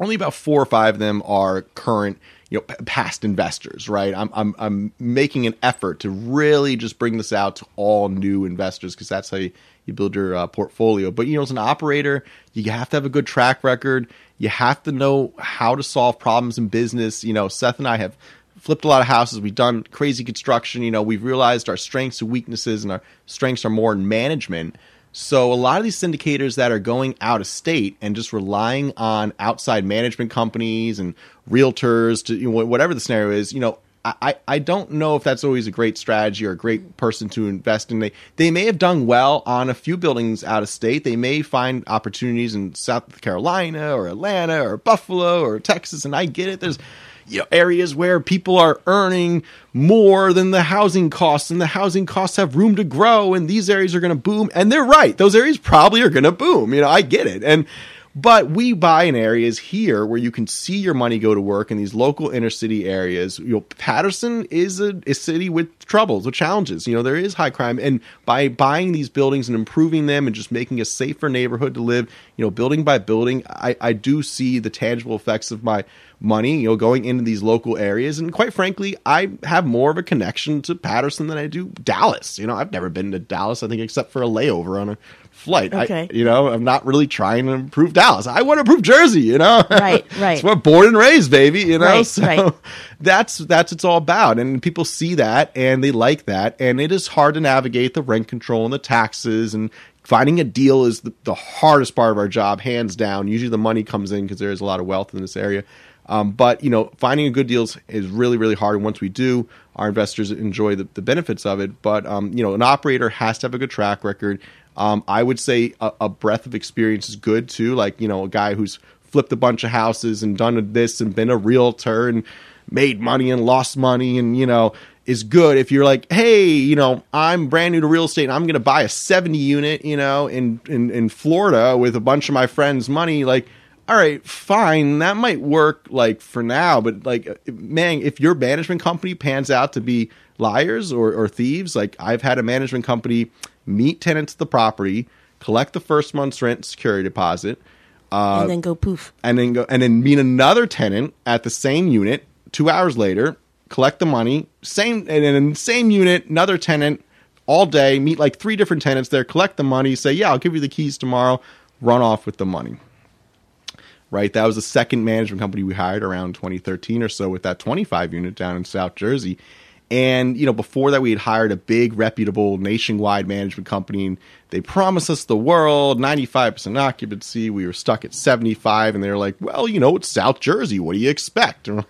A: Only about four or five of them are current, you know, past investors. Right? I'm I'm I'm making an effort to really just bring this out to all new investors because that's how you, you build your uh, portfolio. But you know, as an operator, you have to have a good track record. You have to know how to solve problems in business. You know, Seth and I have flipped a lot of houses. We've done crazy construction. You know, we've realized our strengths and weaknesses, and our strengths are more in management. So a lot of these syndicators that are going out of state and just relying on outside management companies and realtors to you know, whatever the scenario is, you know, I, I don't know if that's always a great strategy or a great person to invest in. They they may have done well on a few buildings out of state. They may find opportunities in South Carolina or Atlanta or Buffalo or Texas, and I get it. There's you know, areas where people are earning more than the housing costs, and the housing costs have room to grow, and these areas are going to boom. And they're right; those areas probably are going to boom. You know, I get it, and but we buy in areas here where you can see your money go to work in these local inner city areas. You know, Paterson is a, a city with troubles, with challenges. You know, there is high crime, and by buying these buildings and improving them and just making a safer neighborhood to live, you know, building by building, I, I do see the tangible effects of my money, you know, going into these local areas. And quite frankly, I have more of a connection to Paterson than I do Dallas. You know, I've never been to Dallas, I think, except for a layover on a flight.
B: Okay.
A: I, you know, I'm not really trying to improve Dallas. I want to improve Jersey, you know?
B: Right, right.
A: it's what born and raised, baby, you know?
B: Right,
A: so
B: right.
A: that's that's it's all about. And people see that and they like that. And it is hard to navigate the rent control and the taxes and finding a deal is the, the hardest part of our job, hands down. Usually the money comes in because there is a lot of wealth in this area. Um, but you know, finding a good deal is, is really, really hard. And once we do, our investors enjoy the, the benefits of it. But um, you know, an operator has to have a good track record. Um, I would say a, a breadth of experience is good too. Like you know, a guy who's flipped a bunch of houses and done this and been a realtor and made money and lost money and you know is good. If you're like hey you know i'm brand new to real estate and i'm going to buy a 70 unit you know in, in in florida with a bunch of my friends money like all right fine. That might work like for now. But like man if your management company pans out to be liars or, or thieves like i've had a management company meet tenants at the property collect the first month's rent security deposit uh,
B: and then go poof.
A: and then go and then meet another tenant at the same unit two hours later collect the money same and then same unit another tenant all day meet like three different tenants there collect the money say yeah i'll give you the keys tomorrow run off with the money. Right? That was the second management company we hired around 2013 or so with that 25 unit down in south jersey and you know before that we had hired a big reputable nationwide management company and they promised us the world 95% occupancy. We were stuck at 75 and they were like well you know it's south jersey. What do you expect?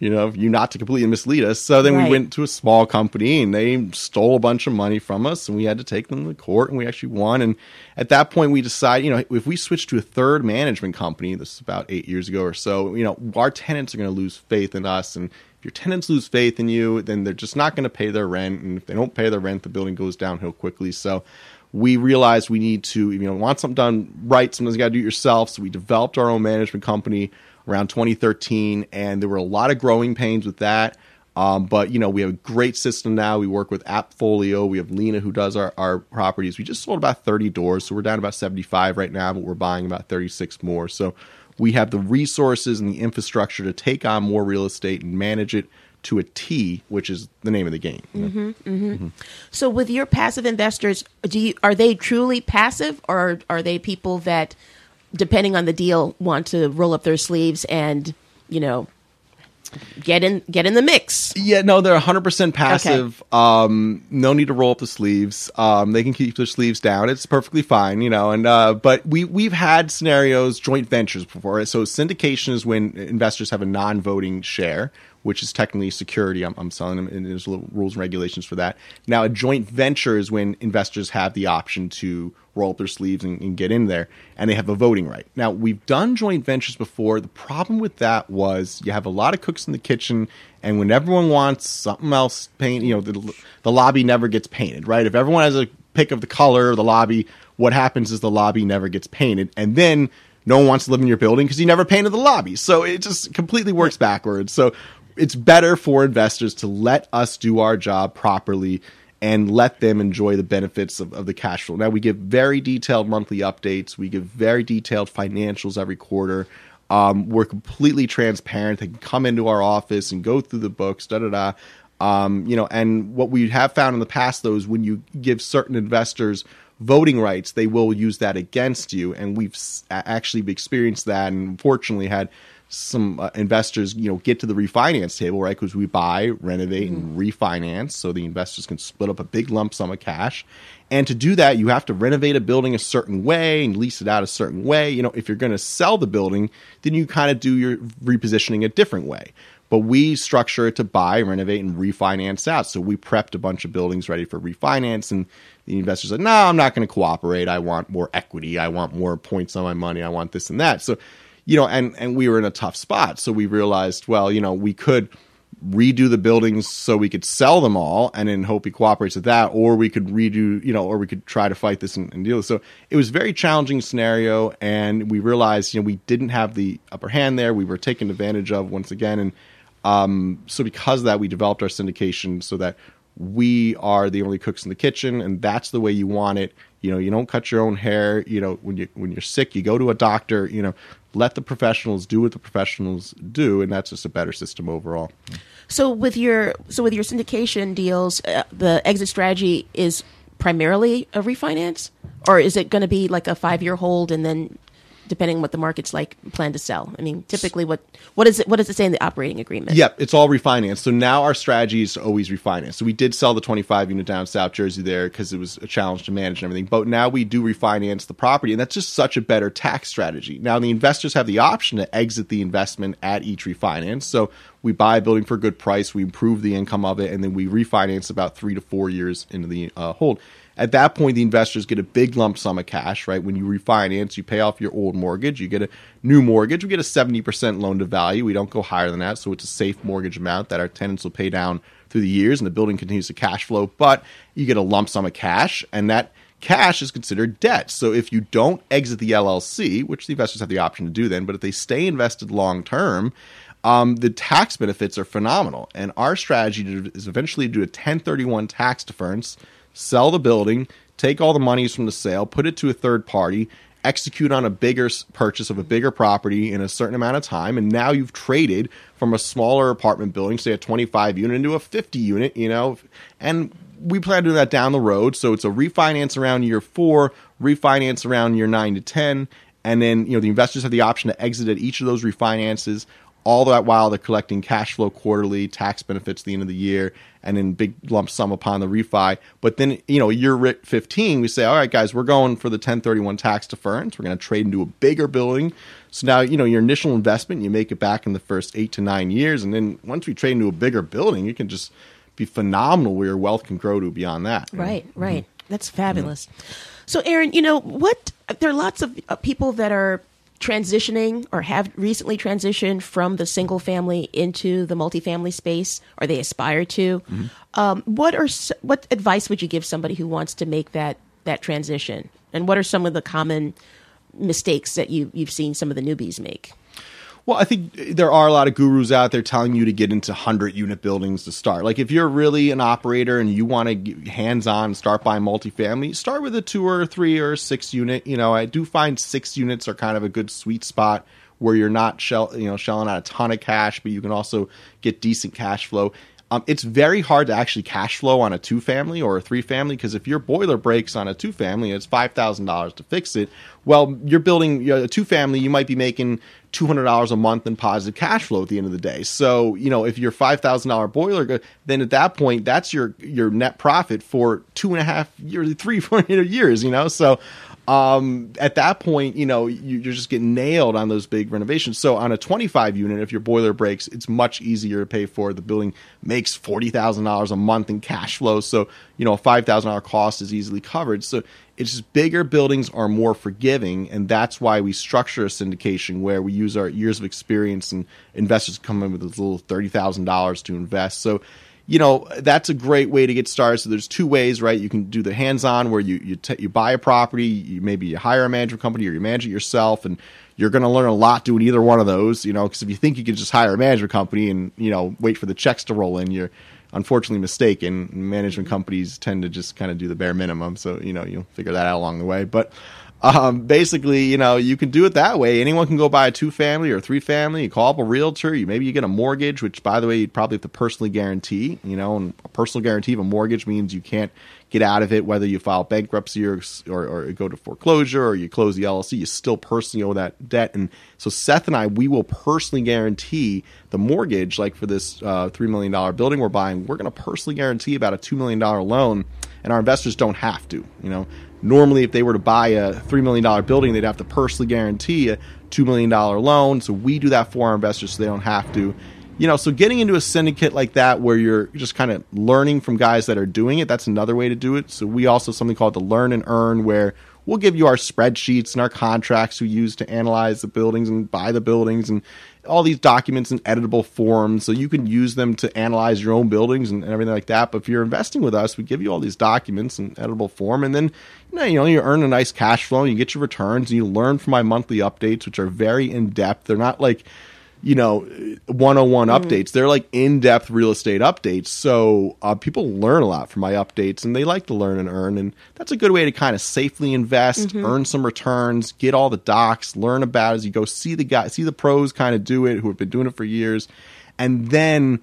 A: You know you not to completely mislead us. So then
B: Right.
A: we went to a small company and they stole a bunch of money from us and we had to take them to court and we actually won. And at that point we decided you know if we switch to a third management company this is about eight years ago or so you know our tenants are going to lose faith in us and your tenants lose faith in you then they're just not going to pay their rent and if they don't pay their rent the building goes downhill quickly. So we realized we need to you know want something done right sometimes you got to do it yourself. So we developed our own management company around 2013 and there were a lot of growing pains with that. Um, but you know we have a great system now. We work with appfolio. We have lena who does our, our properties. We just sold about 30 doors so we're down about 75 right now but we're buying about 36 more. So we have the resources and the infrastructure to take on more real estate and manage it to a T, which is the name of the game. Mm-hmm, mm-hmm. Mm-hmm.
B: So, with your passive investors, do you are they truly passive, or are they people that, depending on the deal, want to roll up their sleeves and you know get in get in the mix?
A: Yeah, no, they're 100% passive. Um, no need to roll up the sleeves. Um, they can keep their sleeves down. It's perfectly fine, you know. And uh, but we we've had scenarios, joint ventures before. So syndication is when investors have a non-voting share, which is technically security. I'm, I'm selling them, and there's little rules and regulations for that. Now, a joint venture is when investors have the option to roll up their sleeves and, and get in there, and they have a voting right. Now, we've done joint ventures before. The problem with that was you have a lot of cooks in the kitchen, and when everyone wants something else painted, you know, the, the lobby never gets painted, right? If everyone has a pick of the color of the lobby, what happens is the lobby never gets painted, and then no one wants to live in your building because you never painted the lobby. So it just completely works backwards. So it's better for investors to let us do our job properly and let them enjoy the benefits of, of the cash flow. Now we give very detailed monthly updates. We give very detailed financials every quarter. Um, we're completely transparent. They can come into our office and go through the books, da da da. Um, you know, and what we have found in the past though is when you give certain investors voting rights, they will use that against you. And we've actually experienced that, and fortunately had some uh, investors, you know, get to the refinance table, right? Because we buy, renovate, and refinance, so the investors can split up a big lump sum of cash. And to do that, you have to renovate a building a certain way and lease it out a certain way. You know, if you're going to sell the building, then you kind of do your repositioning a different way. But we structure it to buy, renovate, and refinance out. So we prepped a bunch of buildings ready for refinance, and the investors said, "No, I'm not going to cooperate. I want more equity. I want more points on my money. I want this and that." So you know, and and we were in a tough spot. So we realized, well, you know, we could redo the buildings so we could sell them all and then hope he cooperates with that or we could redo you know or we could try to fight this and, and deal with it. so it was very challenging scenario and we realized you know we didn't have the upper hand there we were taken advantage of once again and um, so because of that we developed our syndication so that we are the only cooks in the kitchen, and that's the way you want it. You know, you don't cut your own hair. You know, when you when you're sick, you go to a doctor. You know, let the professionals do what the professionals do, and that's just a better system overall.
B: So with your so with your syndication deals, uh, the exit strategy is primarily a refinance, or is it going to be like a five year hold and then depending on what the market's like, plan to sell? I mean, typically, what what is it? What does it say in the operating agreement?
A: Yep, it's all refinanced. So now our strategy is to always refinance. So we did sell the 25 unit down South Jersey there because it was a challenge to manage and everything. But now we do refinance the property, and that's just such a better tax strategy. Now the investors have the option to exit the investment at each refinance. So we buy a building for a good price, we improve the income of it, and then we refinance about three to four years into the uh, hold. At that point, the investors get a big lump sum of cash, right? When you refinance, you pay off your old mortgage, you get a new mortgage. We get a 70% loan to value. We don't go higher than that. So it's a safe mortgage amount that our tenants will pay down through the years and the building continues to cash flow. But you get a lump sum of cash and that cash is considered debt. So if you don't exit the LLC, which the investors have the option to do then, but if they stay invested long term, um, the tax benefits are phenomenal. And our strategy is eventually to do a 1031 tax deference sell the building, take all the monies from the sale, put it to a third party, execute on a bigger purchase of a bigger property in a certain amount of time, and now you've traded from a smaller apartment building, say a 25 unit, into a 50 unit, you know, and we plan to do that down the road. So it's a refinance around year four, refinance around year nine to 10. And then, you know, the investors have the option to exit at each of those refinances all that while they're collecting cash flow quarterly, tax benefits at the end of the year, and then big lump sum upon the refi. But then, you know, year 15, we say, all right, guys, we're going for the 1031 tax deference. We're going to trade into a bigger building. So now, you know, your initial investment, you make it back in the first eight to nine years. And then once we trade into a bigger building, it can just be phenomenal where your wealth can grow to beyond that.
B: Right, right. Mm-hmm. That's fabulous. Mm-hmm. So, Aaron, you know, what, there are lots of uh, people that are transitioning or have recently transitioned from the single family into the multifamily space or they aspire to. Mm-hmm. um, what are what advice would you give somebody who wants to make that that transition? And what are some of the common mistakes that you you've seen some of the newbies make
A: well, I think there are a lot of gurus out there telling you to get into 100 unit buildings to start. Like if you're really an operator and you want to hands on start buying multifamily, start with a two or three or six unit. You know, I do find six units are kind of a good sweet spot where you're not shell, you know, shelling out a ton of cash, but you can also get decent cash flow. Um, it's very hard to actually cash flow on a two family or a three family because if your boiler breaks on a two family, it's five thousand dollars to fix it. Well, you're building you know, a two family, you might be making two hundred dollars a month in positive cash flow at the end of the day. So you know if your five thousand dollar boiler, then at that point that's your your net profit for two and a half years, three four years. You know, so um, at that point, you know, you, are just getting nailed on those big renovations. So on a 25 unit, if your boiler breaks, it's much easier to pay for. The building makes $40,000 a month in cash flow. So, you know, a $5,000 cost is easily covered. So it's just bigger buildings are more forgiving. And that's why we structure a syndication where we use our years of experience and investors come in with a little $30,000 to invest. So, you know that's a great way to get started. So there's two ways, right? You can do the hands-on where you you, t- you buy a property, you maybe you hire a management company or you manage it yourself, and you're going to learn a lot doing either one of those. You know, because if you think you can just hire a management company and you know wait for the checks to roll in, you're unfortunately mistaken. Management companies tend to just kind of do the bare minimum, so you know you'll figure that out along the way. But um, basically, you know, you can do it that way. Anyone can go buy a two family or three family. You call up a realtor. You maybe you get a mortgage, which by the way, you'd probably have to personally guarantee. You know, and a personal guarantee of a mortgage means you can't get out of it whether you file bankruptcy or, or, or go to foreclosure or you close the LLC. You still personally owe that debt. And so Seth and I, we will personally guarantee the mortgage. Like for this uh, three million dollar building we're buying, we're going to personally guarantee about a two million dollar loan and our investors don't have to. You know, normally if they were to buy a three million dollar building, they'd have to personally guarantee a two million dollar loan. So we do that for our investors, so they don't have to. You know, so getting into a syndicate like that where you're just kind of learning from guys that are doing it, that's another way to do it. So we also have something called the learn and earn where we'll give you our spreadsheets and our contracts we use to analyze the buildings and buy the buildings and all these documents in editable forms so you can use them to analyze your own buildings and, everything like that. But if you're investing with us, we give you all these documents in editable form, and then you know, you know you earn a nice cash flow, and you get your returns, and you learn from my monthly updates, which are very in depth. They're not like you know, 101 updates. They're like in depth real estate updates. So uh, people learn a lot from my updates and they like to learn and earn. And that's a good way to kind of safely invest, earn some returns, get all the docs, learn about it as you go, see the guy, see the pros kind of do it who have been doing it for years. And then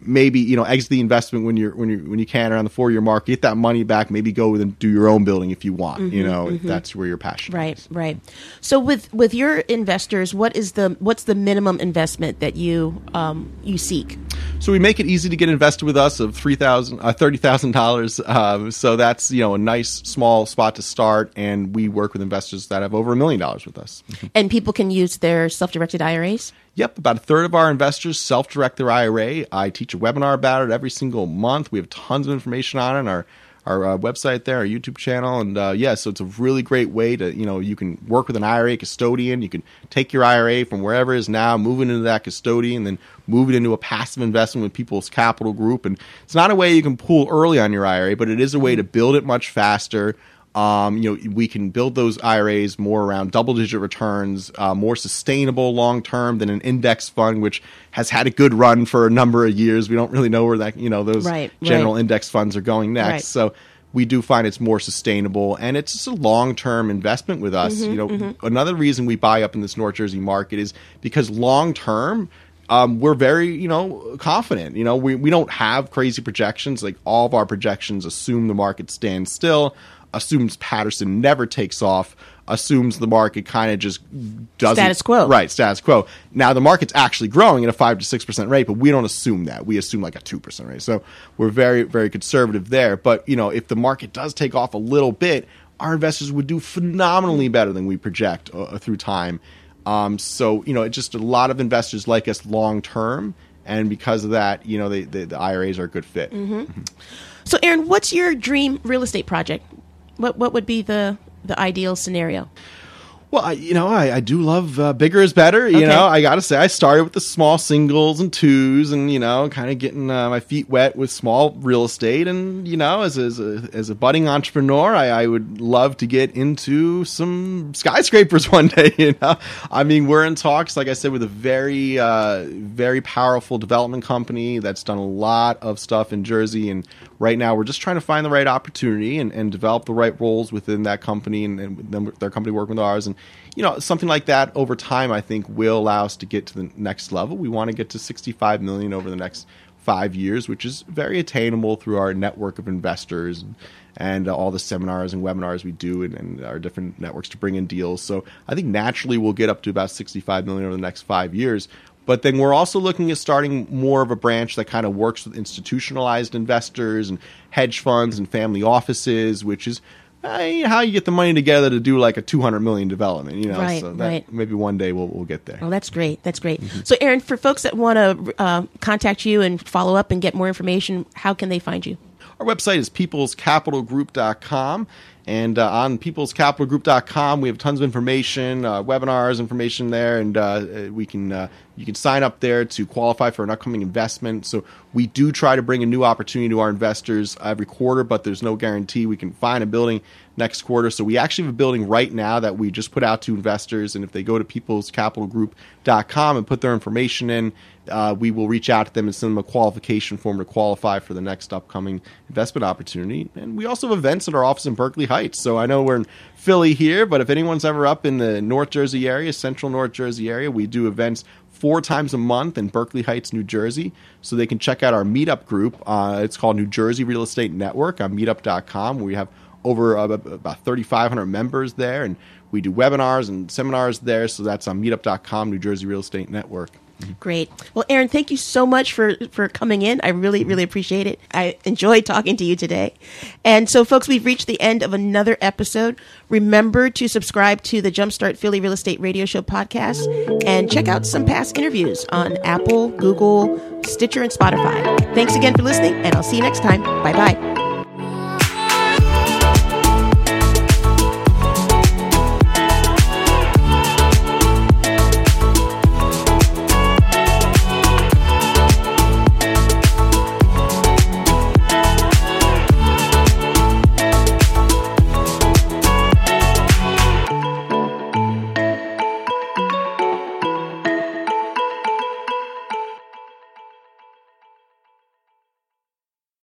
A: maybe you know exit the investment when you're when you when you can around the four year mark get that money back maybe go and do your own building if you want you know if that's where you're passionate
B: Right, right. So with with your investors, what is the what's the minimum investment that you um, you seek?
A: So we make it easy to get invested with us of three thousand, uh, thirty thousand dollars. Um, so that's you know a nice small spot to start, and we work with investors that have over a million dollars with us.
B: And people can use their self directed IRAs.
A: Yep, about a third of our investors self-direct their IRA. I teach a webinar about it every single month. We have tons of information on it on our our uh, website there, our YouTube channel, and uh, yeah, so it's a really great way to you know you can work with an IRA custodian. You can take your IRA from wherever it is now, move it into that custodian, then move it into a passive investment with People's Capital Group. And it's not a way you can pull early on your IRA, but it is a way to build it much faster. Um, you know, we can build those IRAs more around double-digit returns, uh, more sustainable long-term than an index fund, which has had a good run for a number of years. We don't really know where that you know those
B: Right,
A: general
B: right.
A: index funds are going next.
B: Right.
A: So we do find it's more sustainable and it's just a long-term investment with us.
B: Mm-hmm,
A: you know, another reason we buy up in this North Jersey market is because long-term. Um, we're very, you know, confident. You know, we, we don't have crazy projections. Like all of our projections assume the market stands still, assumes Paterson never takes off, assumes the market kind of just doesn't
B: Status quo.
A: Right, status quo. Now the market's actually growing at a five to six percent rate, but we don't assume that. We assume like a two percent rate. So we're very, very conservative there. But you know, if the market does take off a little bit, our investors would do phenomenally better than we project uh, through time. Um, so you know, it's just a lot of investors like us long term, and because of that, you know, they, they, the IRAs are a good fit.
B: So, Aaron, what's your dream real estate project? What what would be the the ideal scenario?
A: Well, I, you know, I, I do love uh, bigger is better. You
B: Okay.
A: know, I got to say, I started with the small singles and twos, and you know, kind of getting uh, my feet wet with small real estate. And you know, as as a, as a budding entrepreneur, I, I would love to get into some skyscrapers one day. You know, I mean, we're in talks, like I said, with a very uh, very powerful development company that's done a lot of stuff in Jersey, and right now we're just trying to find the right opportunity and, and develop the right roles within that company, and, and then their company working with ours, and you know, something like that over time, I think will allow us to get to the next level. We want to get to 65 million over the next five years, which is very attainable through our network of investors and, and uh, all the seminars and webinars we do and, and our different networks to bring in deals. So I think naturally we'll get up to about 65 million over the next five years. But then we're also looking at starting more of a branch that kind of works with institutionalized investors and hedge funds and family offices, which is uh, how you get the money together to do like a 200 million development, you know.
B: Right,
A: so that,
B: right.
A: maybe one day we'll, we'll get there.
B: Oh, that's great. That's great. So, Aaron, for folks that want to uh, contact you and follow up and get more information, how can they find you?
A: Our website is peoplescapitalgroup.com. And uh, on peoplescapitalgroup.com, we have tons of information, uh, webinars, information there, and uh, we can uh, you can sign up there to qualify for an upcoming investment. So we do try to bring a new opportunity to our investors every quarter, but there's no guarantee we can find a building next quarter. So we actually have a building right now that we just put out to investors, and if they go to peoplescapitalgroup.com and put their information in, uh, we will reach out to them and send them a qualification form to qualify for the next upcoming investment opportunity. And we also have events at our office in Berkeley Heights. So I know we're in Philly here, but if anyone's ever up in the North Jersey area, central North Jersey area, we do events four times a month in Berkeley Heights, New Jersey. So they can check out our meetup group. Uh, it's called New Jersey Real Estate Network on meetup.com. We have over uh, about 3,500 members there, and we do webinars and seminars there. So that's on meetup.com, New Jersey Real Estate Network.
B: Great. Well, Aaron, thank you so much for for coming in. I really, really appreciate it. I enjoyed talking to you today. And so, folks, we've reached the end of another episode. Remember to subscribe to the Jumpstart Philly Real Estate Radio Show podcast and check out some past interviews on Apple, Google, Stitcher, and Spotify. Thanks again for listening, and I'll see you next time. Bye bye.